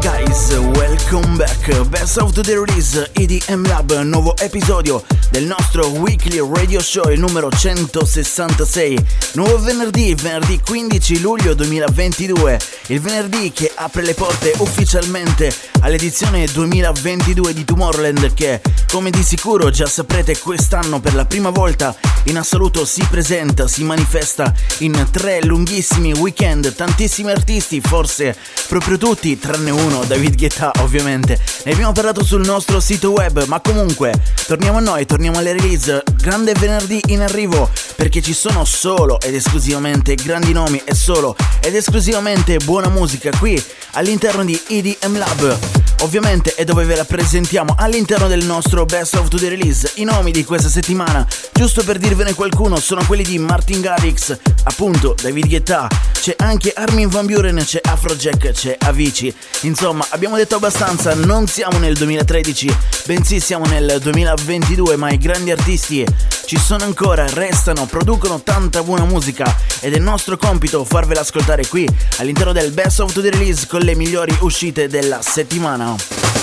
guys, welcome back. Best of the Release EDM Lab, nuovo episodio del nostro weekly radio show, il numero 166. Nuovo venerdì, venerdì 15 luglio 2022. Il venerdì che apre le porte ufficialmente all'edizione 2022 di Tomorrowland che, come di sicuro già saprete, quest'anno per la prima volta in assoluto si presenta, si manifesta in tre lunghissimi weekend, tantissimi artisti, forse proprio tutti, tranne uno, David Guetta ovviamente. Ne abbiamo parlato sul nostro sito web, ma comunque torniamo a noi, torniamo alle release. Grande venerdì in arrivo perché ci sono solo ed esclusivamente grandi nomi e solo ed esclusivamente buona musica qui all'interno di EDM Lab. Ovviamente è dove ve la presentiamo all'interno del nostro Best of the Release. I nomi di questa settimana, giusto per dirvene qualcuno, sono quelli di Martin Garrix, appunto David Guetta, c'è anche Armin Van Buren, c'è Afrojack, c'è Avicii. Insomma, abbiamo detto abbastanza, non siamo nel 2013, bensì siamo nel 2022, ma i grandi artisti ci sono ancora, restano, producono tanta buona musica ed è nostro compito farvela ascoltare qui all'interno del Best of the Release con le migliori uscite della settimana.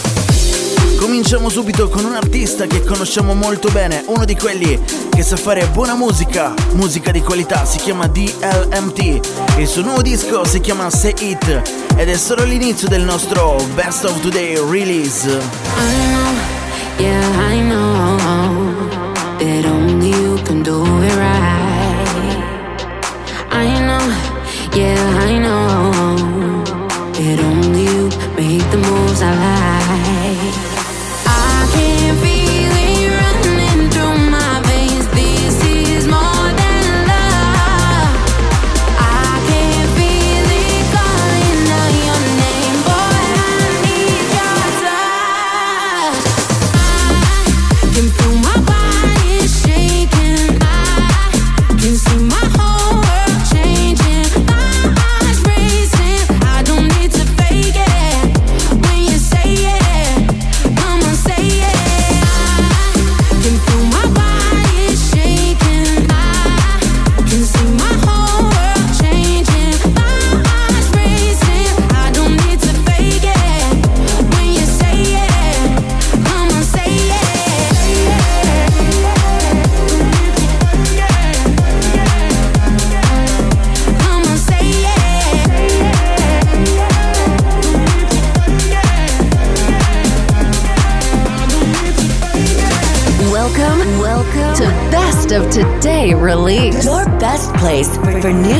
Cominciamo subito con un artista che conosciamo molto bene, uno di quelli che sa fare buona musica, musica di qualità, si chiama DLMT. Il suo nuovo disco si chiama Say It ed è solo l'inizio del nostro Best of Today release. I know, yeah, I place for,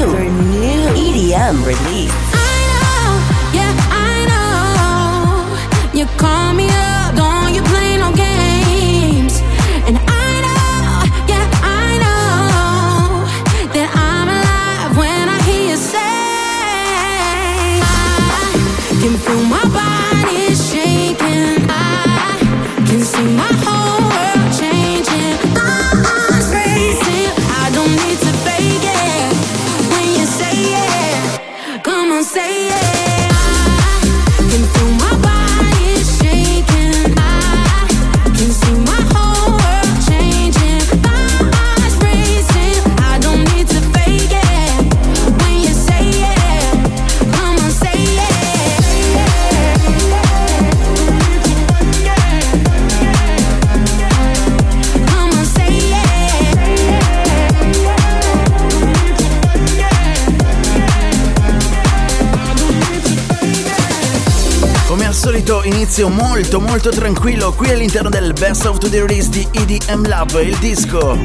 inizio molto molto tranquillo qui all'interno del Best of the Release di EDM Lab, il disco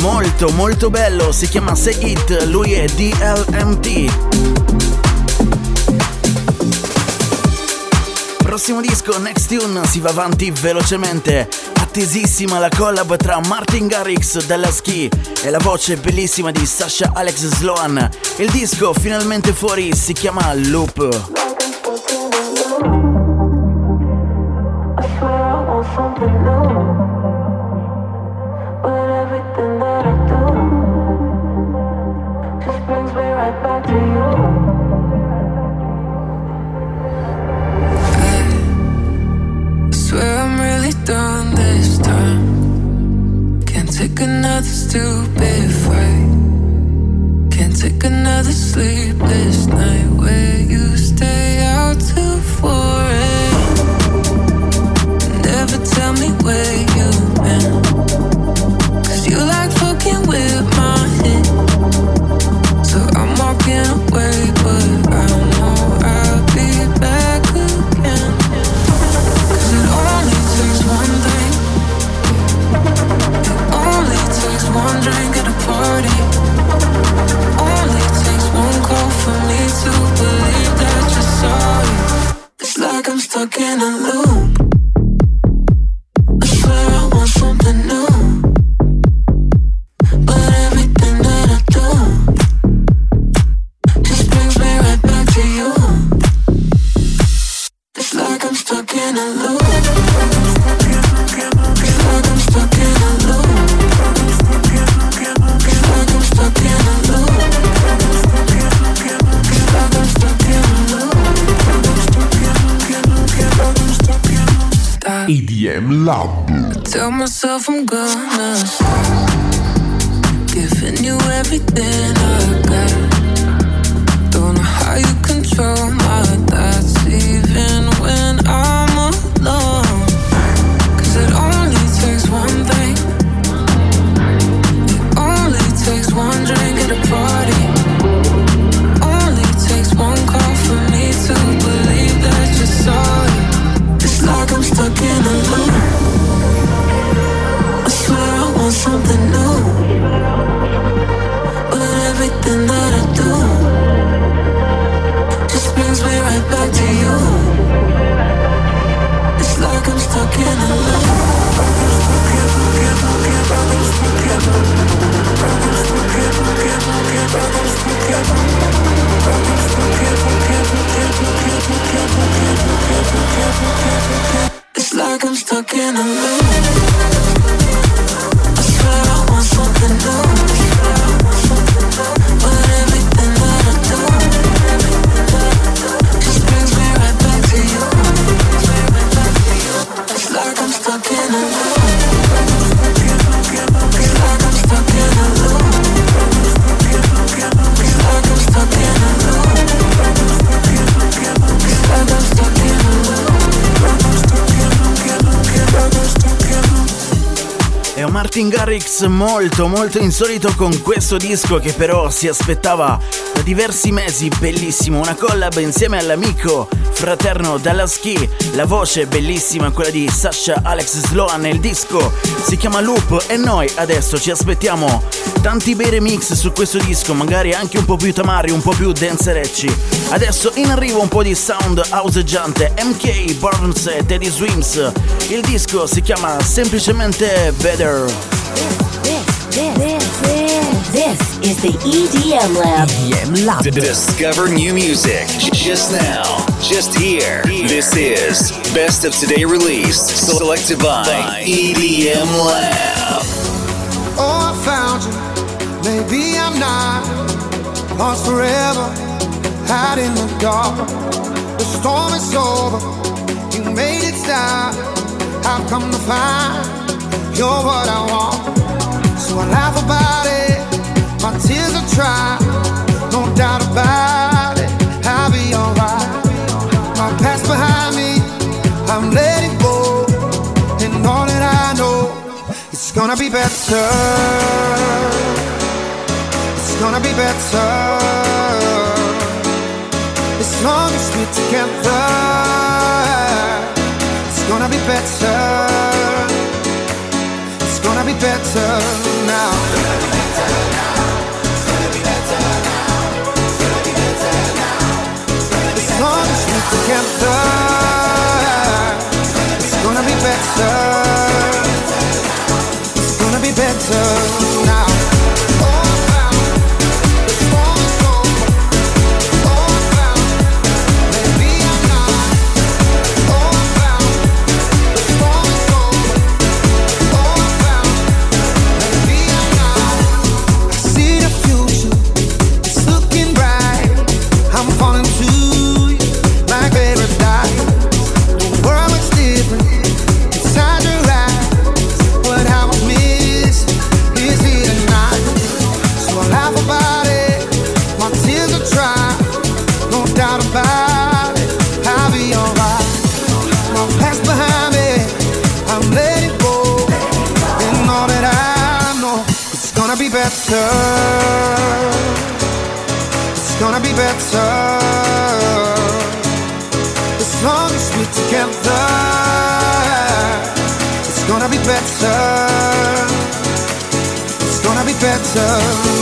molto molto bello, si chiama Say It, lui è DLMT. Prossimo disco, Next Tune, si va avanti velocemente. attesissima la collab tra Martin Garrix della Ski e la voce bellissima di Sasha Alex Sloan. Il disco finalmente fuori si chiama Loop. stupid fight. Can't take another sleepless night Wait. from God. Martin Garrix molto molto insolito con questo disco che però si aspettava da diversi mesi, bellissimo, una collab insieme all'amico fraterno dalla ski, la voce bellissima quella di Sasha Alex Sloan, il disco si chiama Loop e noi adesso ci aspettiamo tanti bei remix su questo disco, magari anche un po' più tamari, un po' più dancerecci. Adesso in arrivo un po' di sound houseggiante, MK, Burns e Teddy Swims, il disco si chiama semplicemente Better. This, is the EDM Lab. EDM Lab. Discover new music just now, just here. This is Best of Today Release, selected by EDM Lab. Oh, I found you. Maybe I'm not lost forever, out in the dark. The storm is over. You made it stop. I've come to find you're what I want. So I laugh about it. My tears are dry, no doubt about it. I'll be alright. My past behind me, I'm letting go. And all that I know, it's gonna be better. It's gonna be better. As long as we're together, it's gonna be better It's gonna be better now. Together, better. It's gonna be better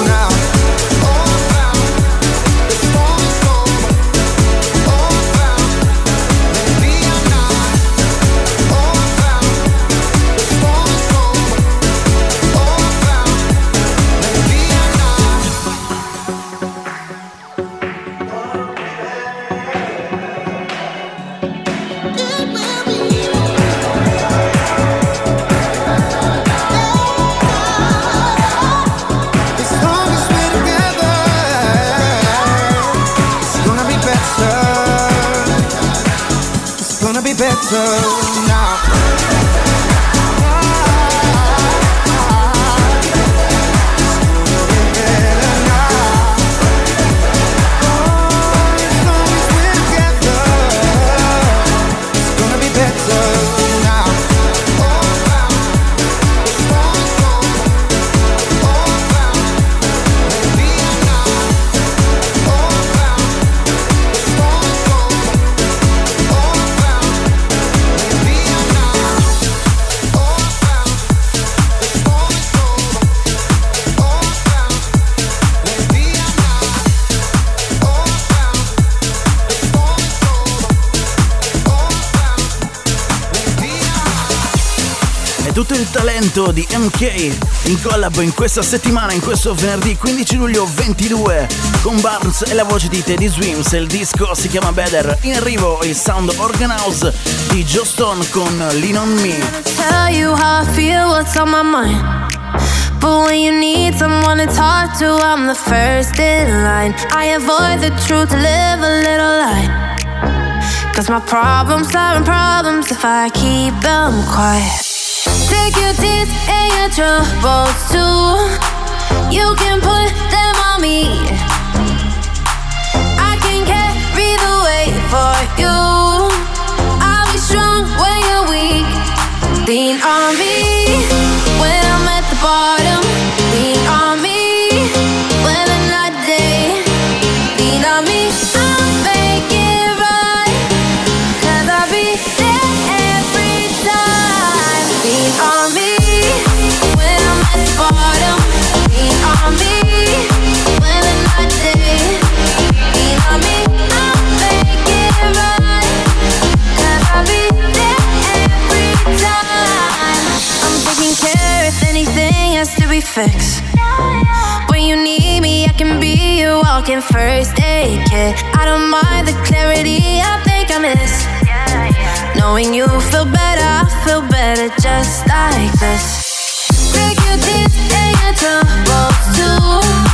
talento di MK in collab in questa settimana, in questo venerdì 15 luglio 22 con Barnes e la voce di Teddy Swims. Il disco si chiama Better. In arrivo il sound organ house di Joe Stone con Lean on Me. Tell you how I feel, what's on my mind. But when you need someone to talk to, I'm the first in line. I avoid the truth to live a little lie. Cause my problems aren't problems if I keep them quiet. Take your tears and your troubles too. You can put them on me. I can carry the weight for you. I'll be strong when you're weak. Lean on me be. When you need me, I can be your walking first aid kit. I don't mind the clarity I think I miss. Knowing you feel better, I feel better just like this. Take your tears and your troubles too.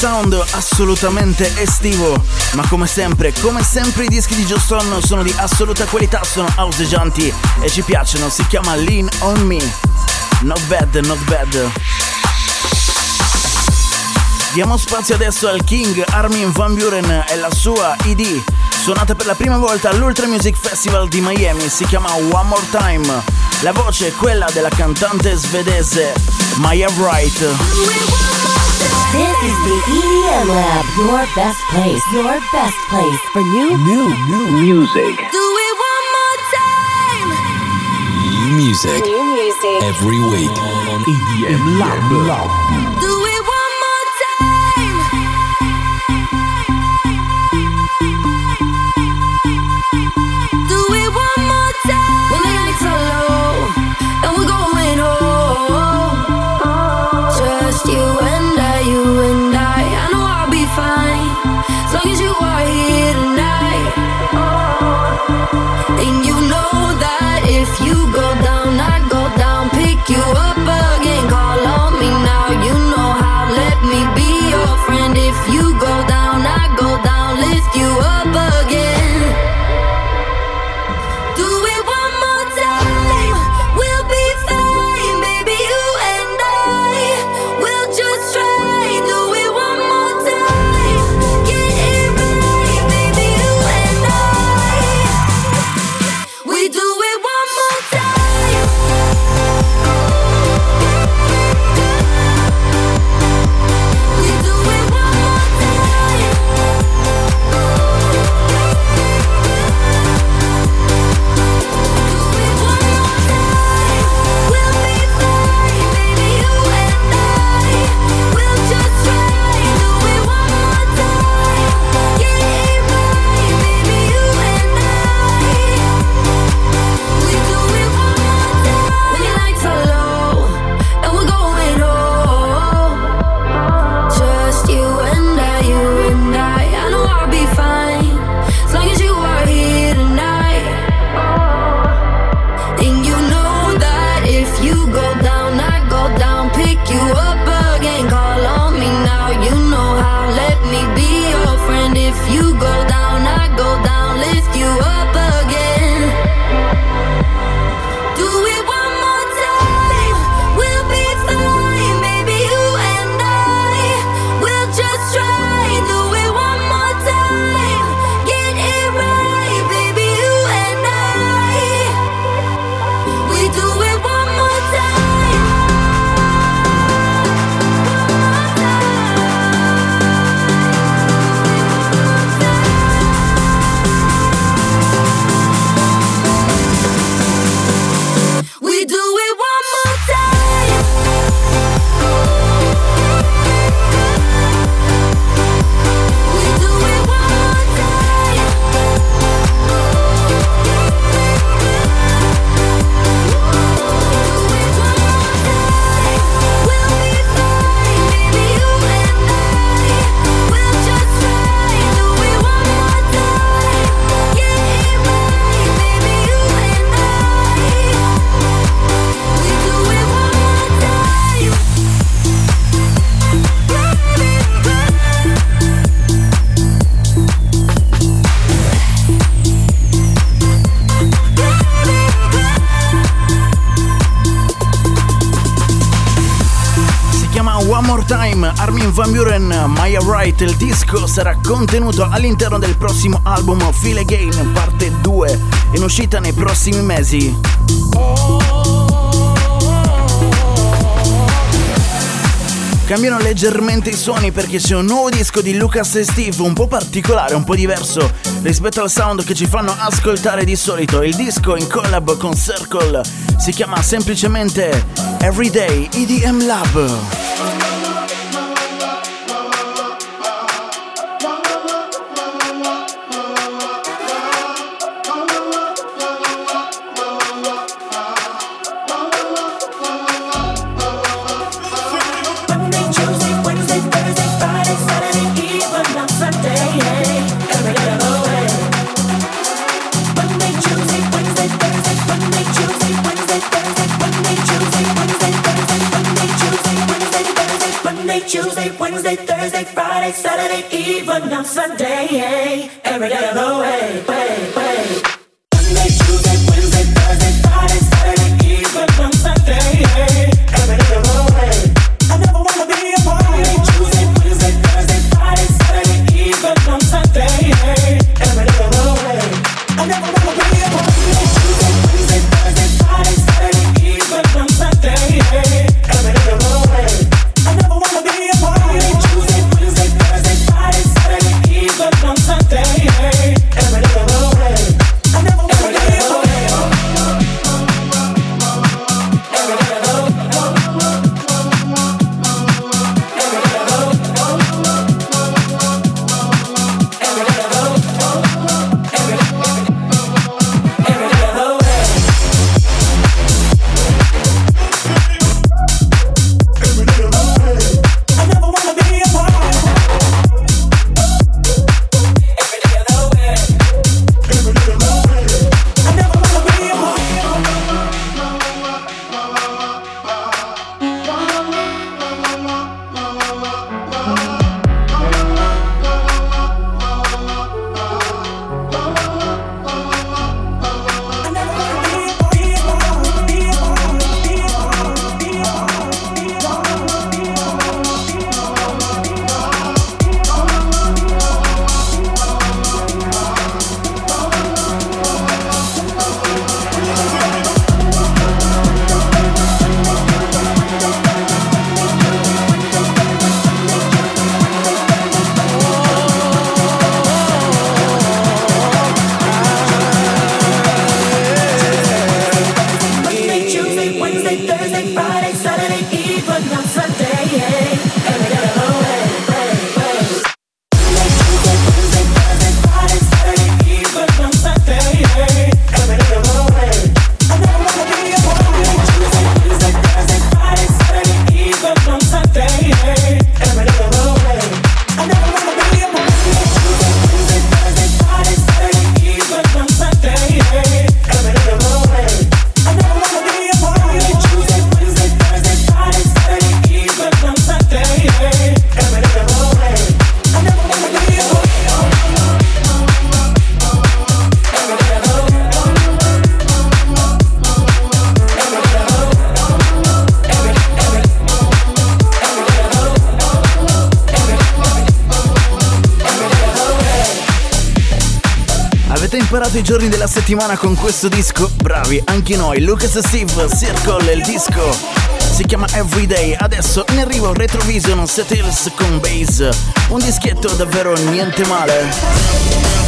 sound assolutamente estivo, ma come sempre, come sempre i dischi di Juston sono di assoluta qualità, sono houseggianti e ci piacciono, si chiama Lean On Me. Not bad, not bad. Diamo spazio adesso al King Armin Van Buren e la sua ID, suonata per la prima volta all'Ultra Music Festival di Miami, si chiama One More Time. La voce è quella della cantante svedese Maya Wright. This is the EDM Lab, your best place, your best place for new, new, new music. Do it one more time. New music. New music. Every week on EDM Lab. Lab. You. are disco sarà contenuto all'interno del prossimo album Feel Again parte 2 in uscita nei prossimi mesi. Cambiano leggermente i suoni perché c'è un nuovo disco di Lucas e Steve un po' particolare, un po' diverso rispetto al sound che ci fanno ascoltare di solito. Il disco in collab con Circle si chiama semplicemente Everyday EDM Lab. Giorni della settimana con questo disco? Bravi, anche noi. Lucas e Steve, Circle, il disco si chiama Everyday. Adesso in arrivo Retrovision Settles con Bass. Un dischetto davvero niente male.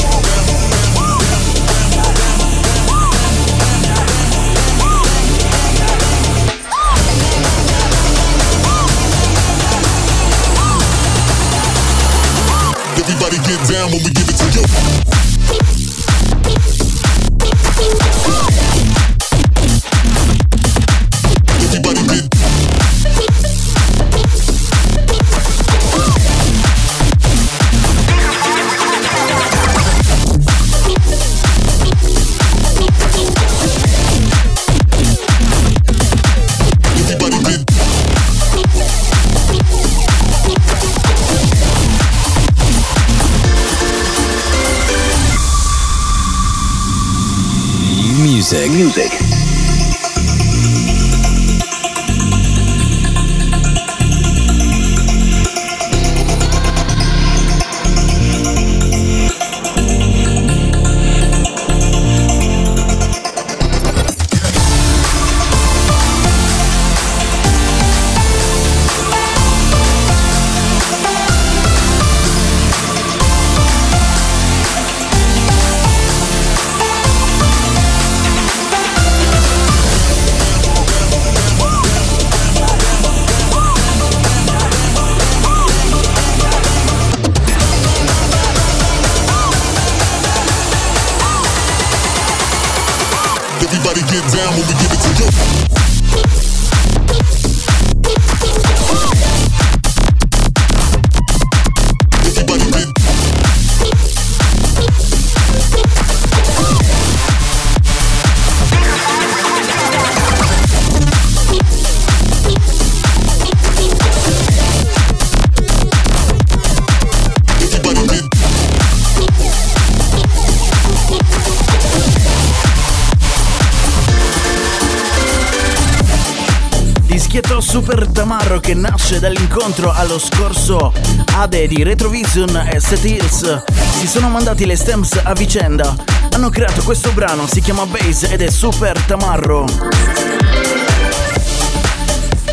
Super Tamarro che nasce dall'incontro allo scorso Ade di Retrovision e Set Hills. Si sono mandati le stems a vicenda. Hanno creato questo brano, si chiama Bass ed è Super Tamarro.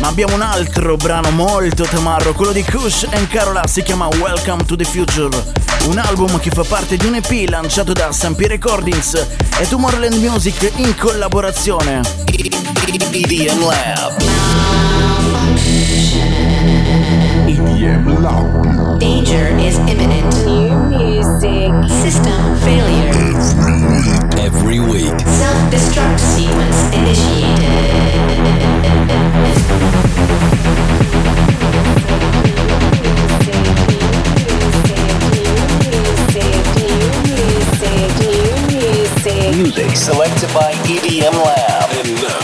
Ma abbiamo un altro brano molto tamarro, quello di Kush e Carola, si chiama Welcome to the Future. Un album che fa parte di un EP lanciato da Sampi Recordings e Tomorrowland Music in collaborazione. EDM Lab. EDM Lab. Danger is imminent. New music. System failure. Every week. Self destruct sequence initiated. Music selected by EDM Lab.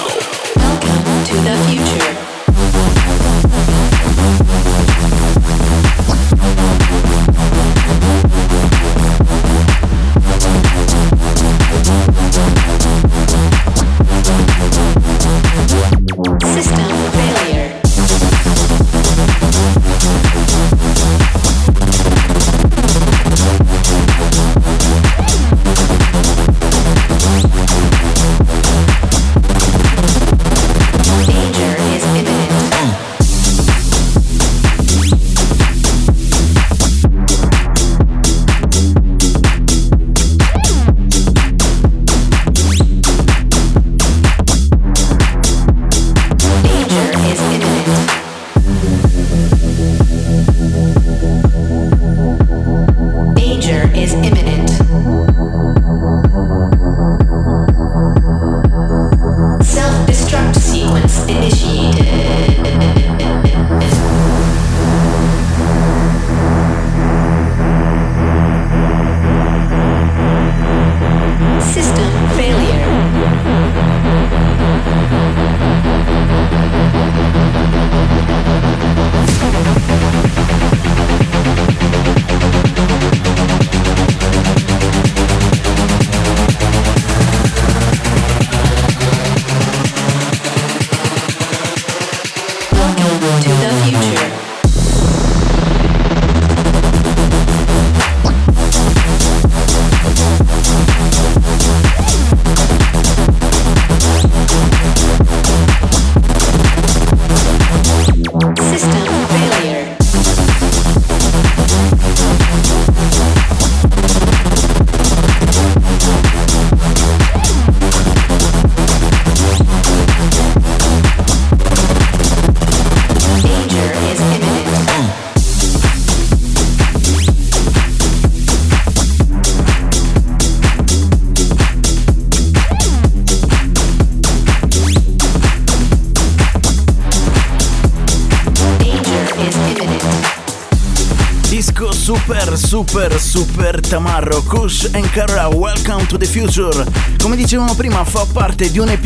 Super super tamarro Kush and Kara Welcome to the Future. Come dicevamo prima fa parte di un EP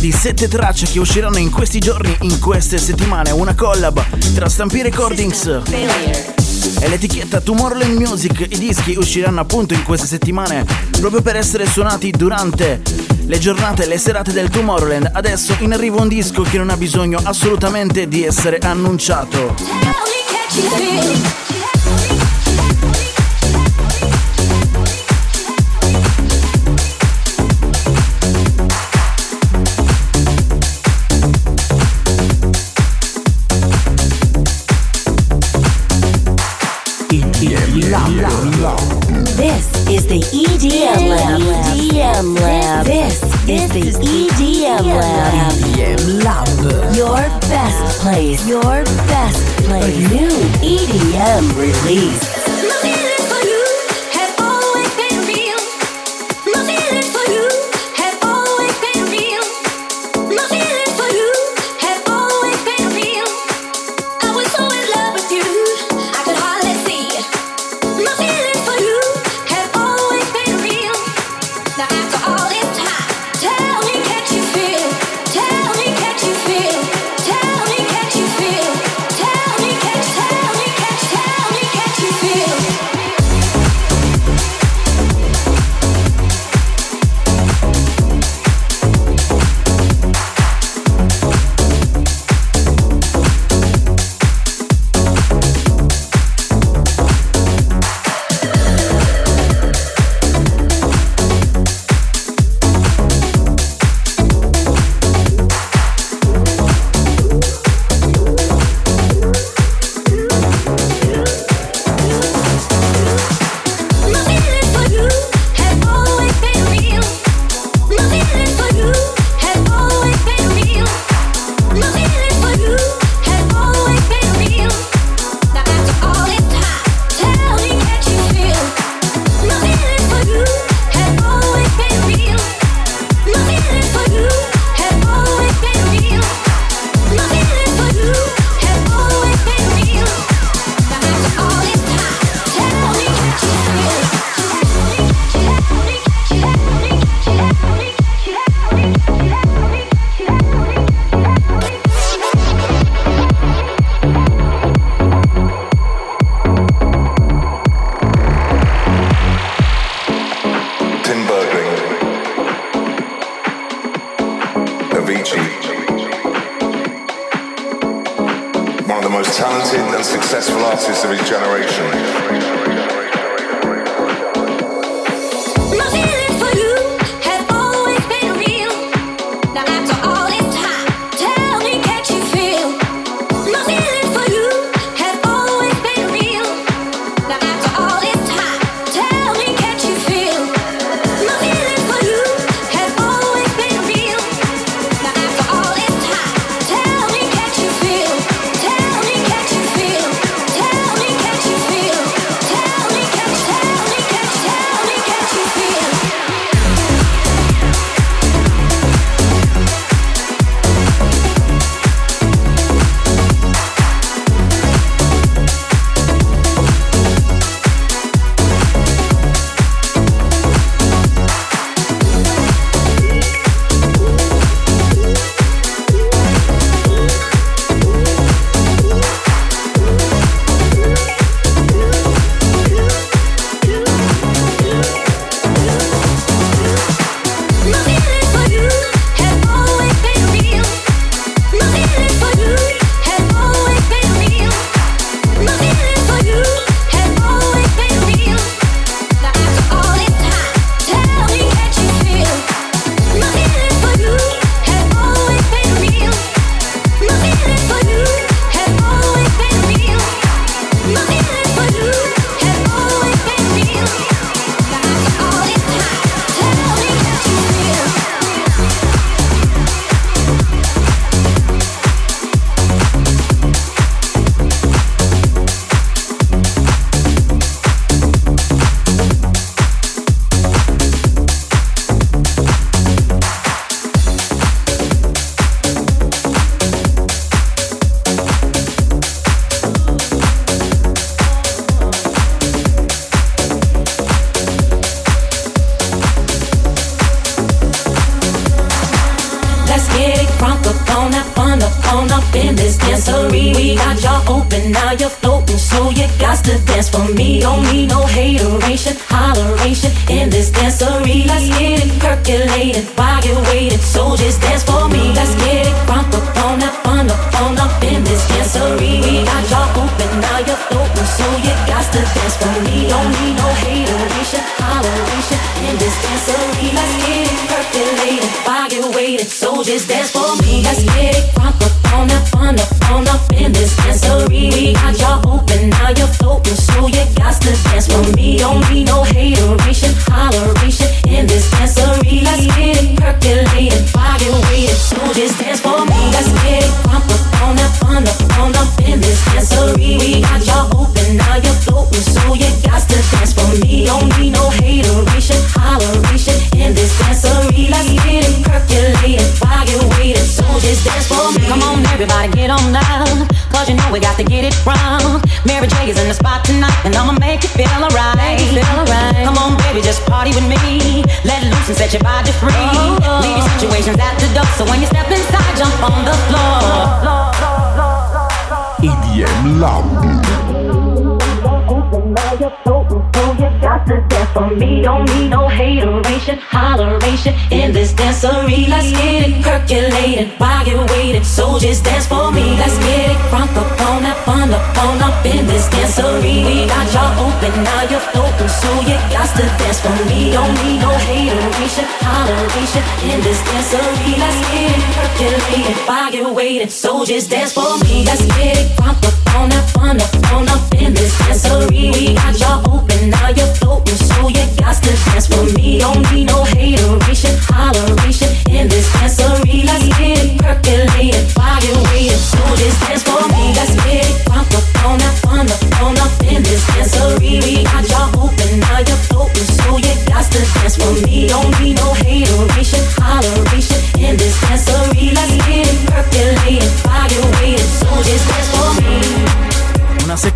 di sette tracce che usciranno in questi giorni, in queste settimane Una collab tra Stampy Recordings e l'etichetta Tomorrowland Music. I dischi usciranno appunto in queste settimane proprio per essere suonati durante le giornate e le serate del Tomorrowland. Adesso in arrivo un disco che non ha bisogno assolutamente di essere annunciato the EDM Lab. EDM Lab. This is the EDM Lab. EDM Lab. Your best place. Your best place. For new EDM release. Oh, Leave your situations at the door, so when you step inside, jump on the floor. EDM Lab. So you got to dance for me. Don't need no hateration, holleration in this dancery. Let's get it percolated while you're waiting. So just dance for me. Let's get it crunk up on that fun up on up in this dancery. We got y'all open, now you're floating. So you got to dance for me. Don't need no hateration, holleration in this dancery. Let's get it percolated you're waiting. So just dance for me. Let's get it crunk up on that fun up on up in this dancery. We got y'all open, now you're floating, so you got to dance for me. Don't need no hateration, holleration in this dancery. Let's get it percolated you're waiting, so just dance for me. Let's get it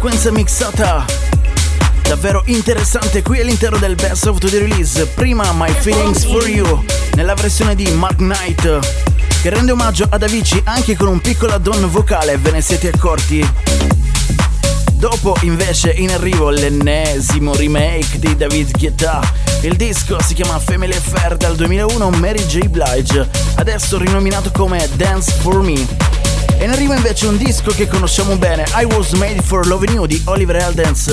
sequenza mixata davvero interessante qui all'interno del Best of the Release. Prima My Feelings for You nella versione di Mark Knight che rende omaggio ad Avicii anche con un piccolo add-on vocale, ve ne siete accorti? Dopo invece in arrivo l'ennesimo remake di David Guetta. Il disco si chiama Family Affair dal 2001 Mary J. Blige, adesso rinominato come Dance for Me. E in arriva invece un disco che conosciamo bene, I Was Made for Loving You di Oliver Eldens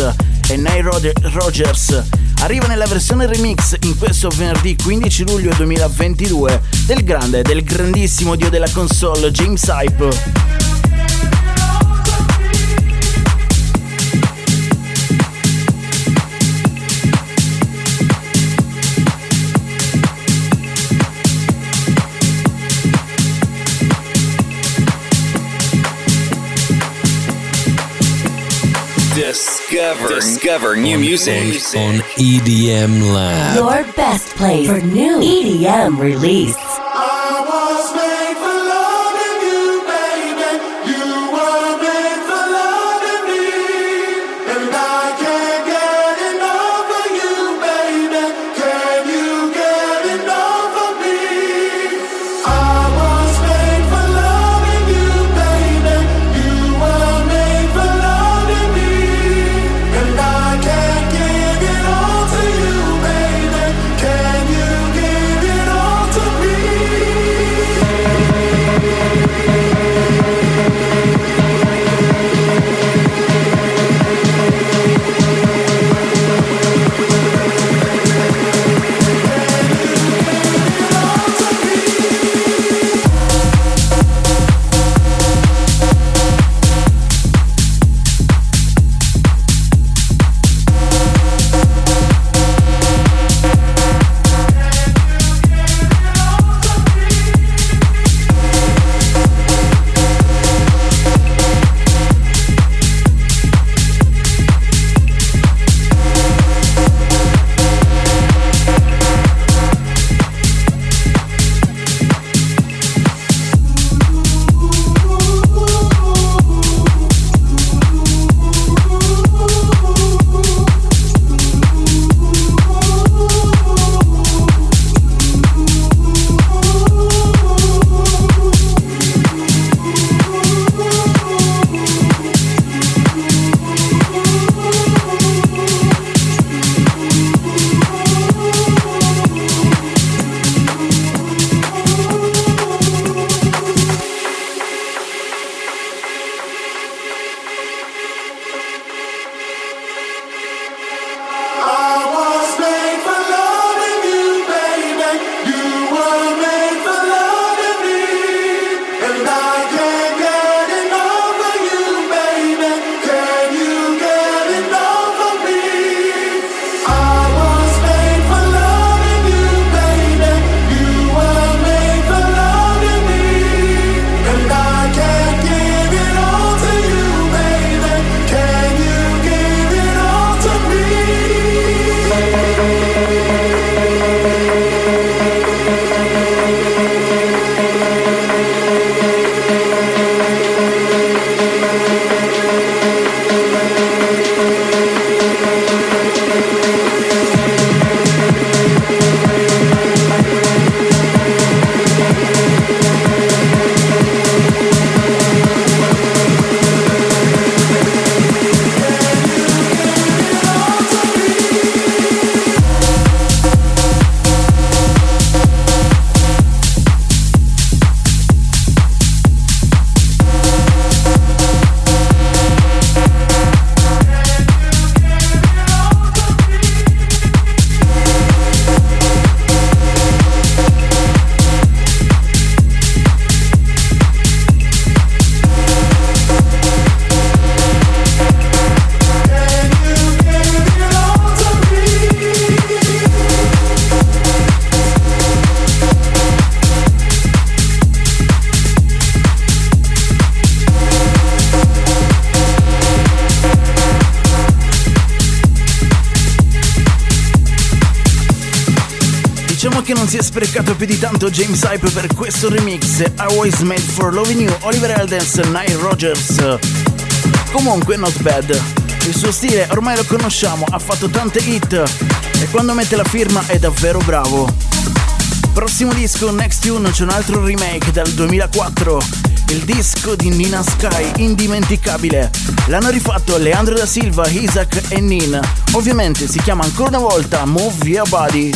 e Nile Rogers. Arriva nella versione remix in questo venerdì 15 luglio 2022 del grande, del grandissimo dio della console James Hype. Discover, discover new music. On EDM Lab. Your best place for new EDM release. Che non si è sprecato più di tanto James Hype per questo remix Always Made for Loving You, Oliver Eldens, Nile Rogers. Comunque not bad. Il suo stile ormai lo conosciamo, ha fatto tante hit e quando mette la firma è davvero bravo. Prossimo disco, Next Tune, c'è un altro remake dal 2004. Il disco di Nina Sky, indimenticabile. L'hanno rifatto Leandro da Silva, Isaac e Nin. Ovviamente si chiama ancora una volta Move Your Body.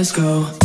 Let's go.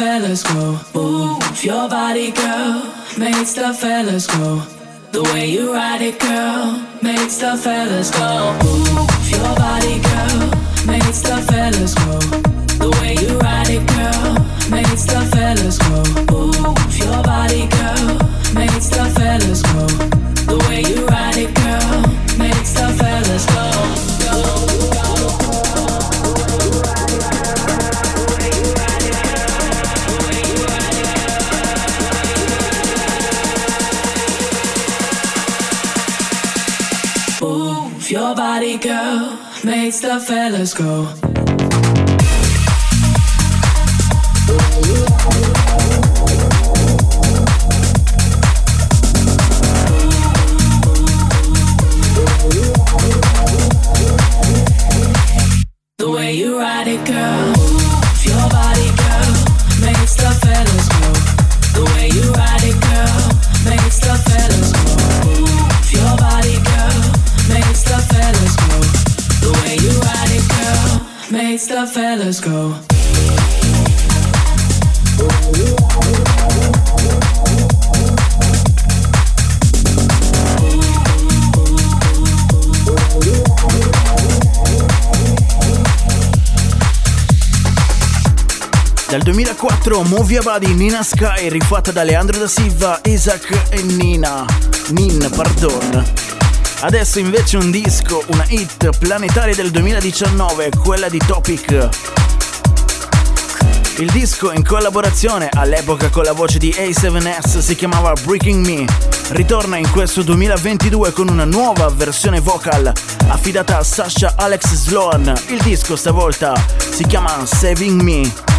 Fellas go. Move your body, girl, makes the fellas go. The way you ride it, girl, makes the fellas go. Move your body, girl, makes the fellas go. The way you ride it, girl, makes the fellas go. let's go. Dal 2004 Move Your Body Nina Sky rifatta da Leandro da Silva, Isaac e Nina. Nin, pardon. Adesso invece un disco, una hit planetaria del 2019, quella di Topic. Il disco in collaborazione all'epoca con la voce di A7S si chiamava Breaking Me. Ritorna in questo 2022 con una nuova versione vocal affidata a Sasha Alex Sloan. Il disco stavolta si chiama Saving Me.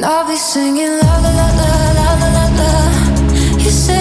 And I'll be singing la la la la la la la. You say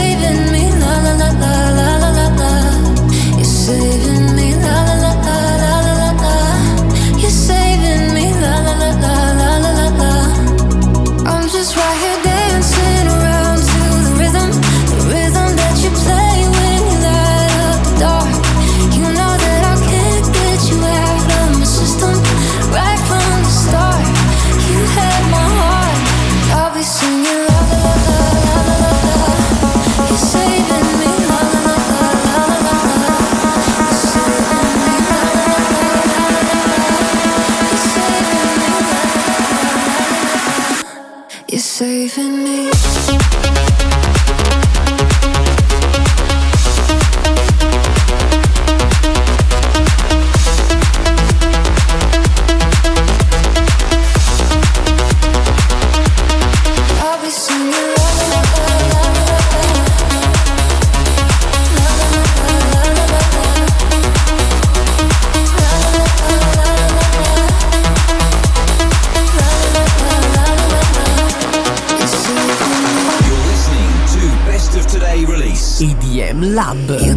Club.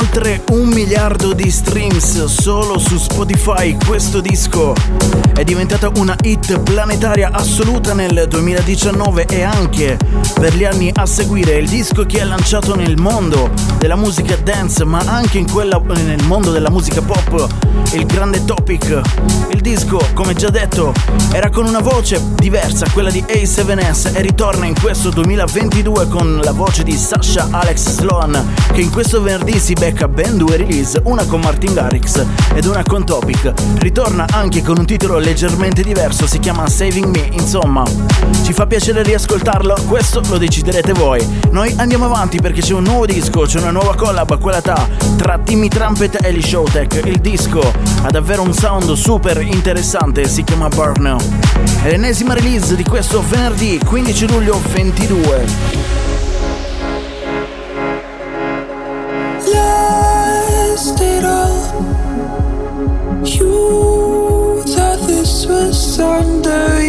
Oltre un miliardo di streams solo su Spotify, questo disco è diventata una hit planetaria assoluta nel 2019 e anche per gli anni a seguire. Il disco che ha lanciato nel mondo della musica dance, ma anche quella, nel mondo della musica pop, il grande topic. Il disco, come già detto, era con una voce diversa, quella di A7S, e ritorna in questo 2022 con la voce di Sasha Alex Sloan, che in questo venerdì si becca ben due release, una con Martin Garrix ed una con Topic. Ritorna anche con un titolo leggermente diverso, si chiama Saving Me, insomma, ci fa piacere riascoltarlo, questo lo deciderete voi. Noi andiamo avanti perché c'è un nuovo disco, c'è una nuova collab, quella tra, tra Timmy Trumpet e Lee Showtech. Il disco ha davvero un sound super interessante, si chiama Burn. È l'ennesima release di questo venerdì 15 luglio 22. Sunday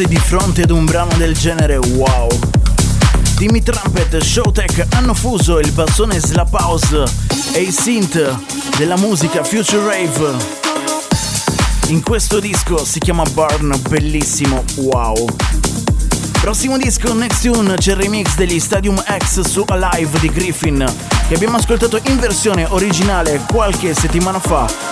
inchinarsi di fronte ad un brano del genere, wow. Timmy Trumpet Showtech hanno fuso il bassone slap house e il synth della musica Future Rave. In questo disco si chiama Burn, bellissimo, wow. Prossimo disco, Next Tune, c'è il remix degli Stadium X su Alive di Griffin, che abbiamo ascoltato in versione originale qualche settimana fa.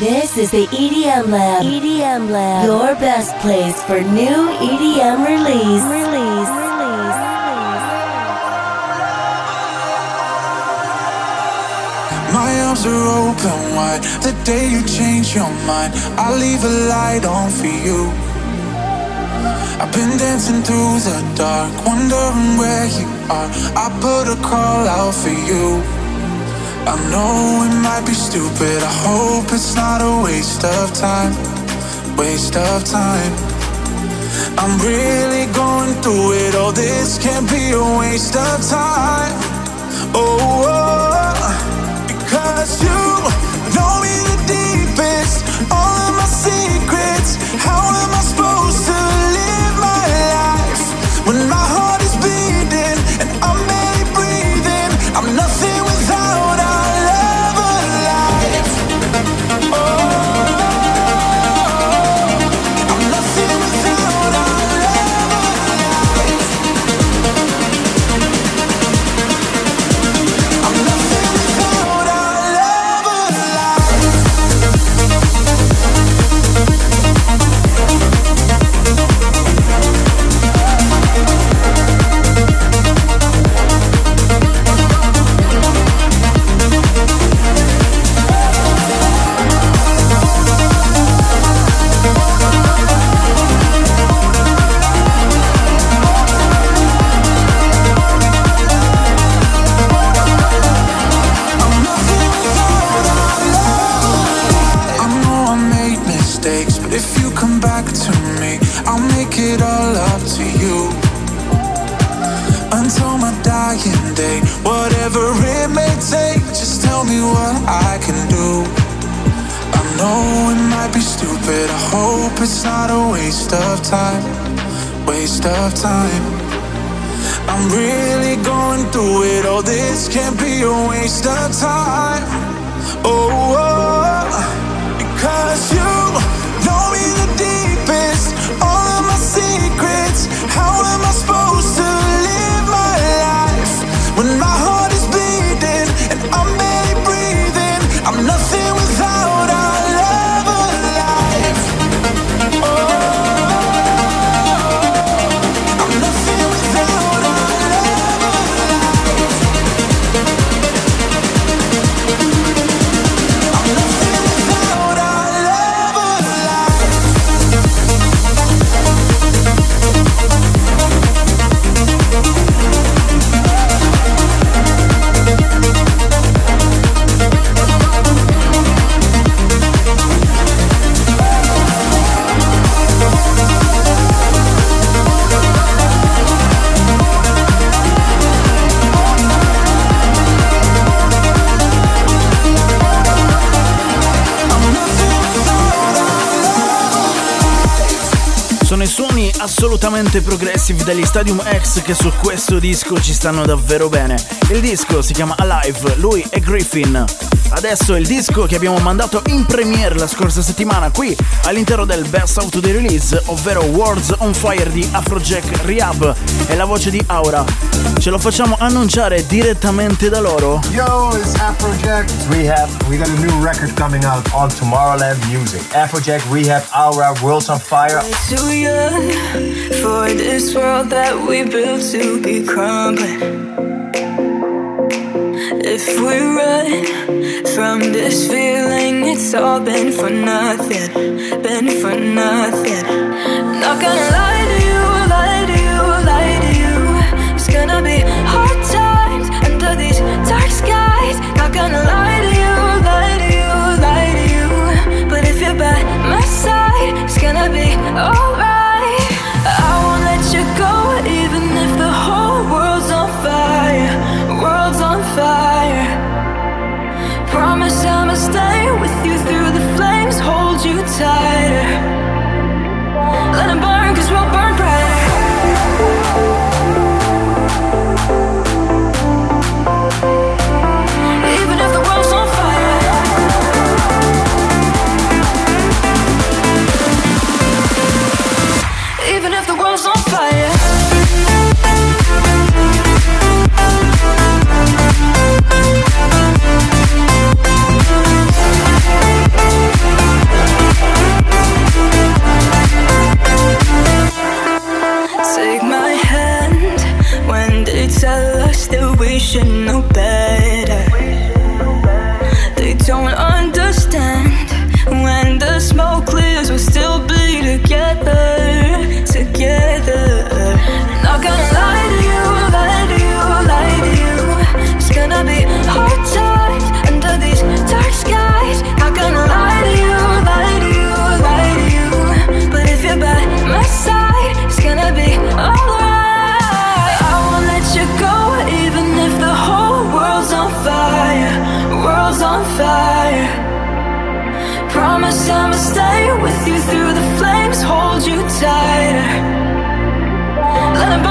This is the EDM Lab. EDM Lab. Your best place for new EDM release. Release. My arms are open wide. The day you change your mind, I'll leave a light on for you. I've been dancing through the dark, wondering where you are. I put a call out for you. I know it might be stupid. I hope it's not a waste of time. Waste of time. I'm really going through it. All this can't be a waste of time. Oh, oh, because you know me the deepest. All of my secrets. How am I supposed to tell me what I can do. I know it might be stupid, I hope it's not a waste of time. Waste of time. I'm really going through it, all this can't be a waste of time. Oh, oh, oh. because you assolutamente progressive degli Stadium X che su questo disco ci stanno davvero bene. Il disco si chiama Alive, lui è Griffin. Adesso il disco che abbiamo mandato in premiere la scorsa settimana qui all'interno del Best Out of the Release, ovvero Words on Fire di Afrojack Rehab e la voce di Aura. Ce lo facciamo annunciare direttamente da loro. Yo, it's Afrojack Rehab. We got a new record coming out on Tomorrowland Music. Afrojack Rehab, Aura, Worlds on Fire. Too young for this world that we built to be crumbling. If we run from this feeling, it's all been for nothing, been for nothing. Not gonna lie tired I'ma stay with you through the flames, hold you tighter. Let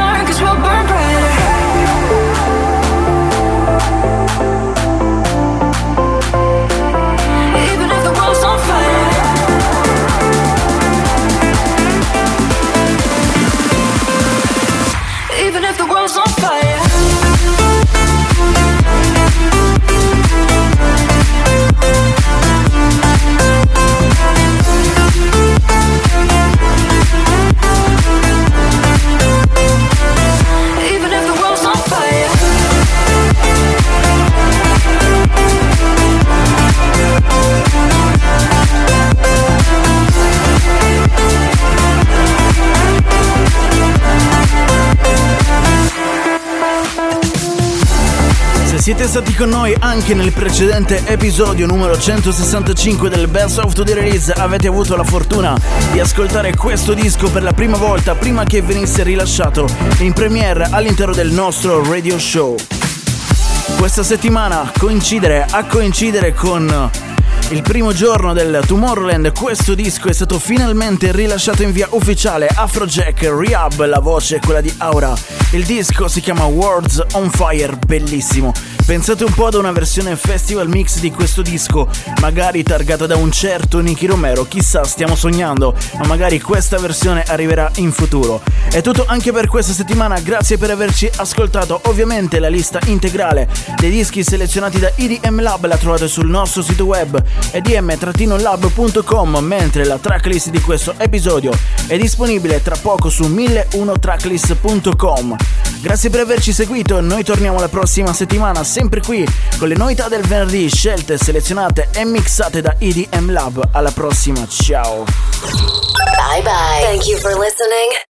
siete stati con noi anche nel precedente episodio numero 165 del Best of the Release avete avuto la fortuna di ascoltare questo disco per la prima volta prima che venisse rilasciato in premiere all'interno del nostro radio show. Questa settimana coincidere a coincidere con il primo giorno del Tomorrowland questo disco è stato finalmente rilasciato in via ufficiale Afrojack Rehab, la voce è quella di Aura. Il disco si chiama Words on Fire, bellissimo. Pensate un po' ad una versione festival mix di questo disco, magari targata da un certo Nicky Romero, chissà, stiamo sognando, ma magari questa versione arriverà in futuro. È tutto anche per questa settimana, grazie per averci ascoltato. Ovviamente la lista integrale dei dischi selezionati da EDM Lab la trovate sul nostro sito web edm-lab.com, mentre la tracklist di questo episodio è disponibile tra poco su 1001tracklist.com. Grazie per averci seguito, noi torniamo la prossima settimana sempre qui con le novità del venerdì scelte, selezionate e mixate da EDM Lab. Alla prossima, ciao! Bye bye. Thank you for listening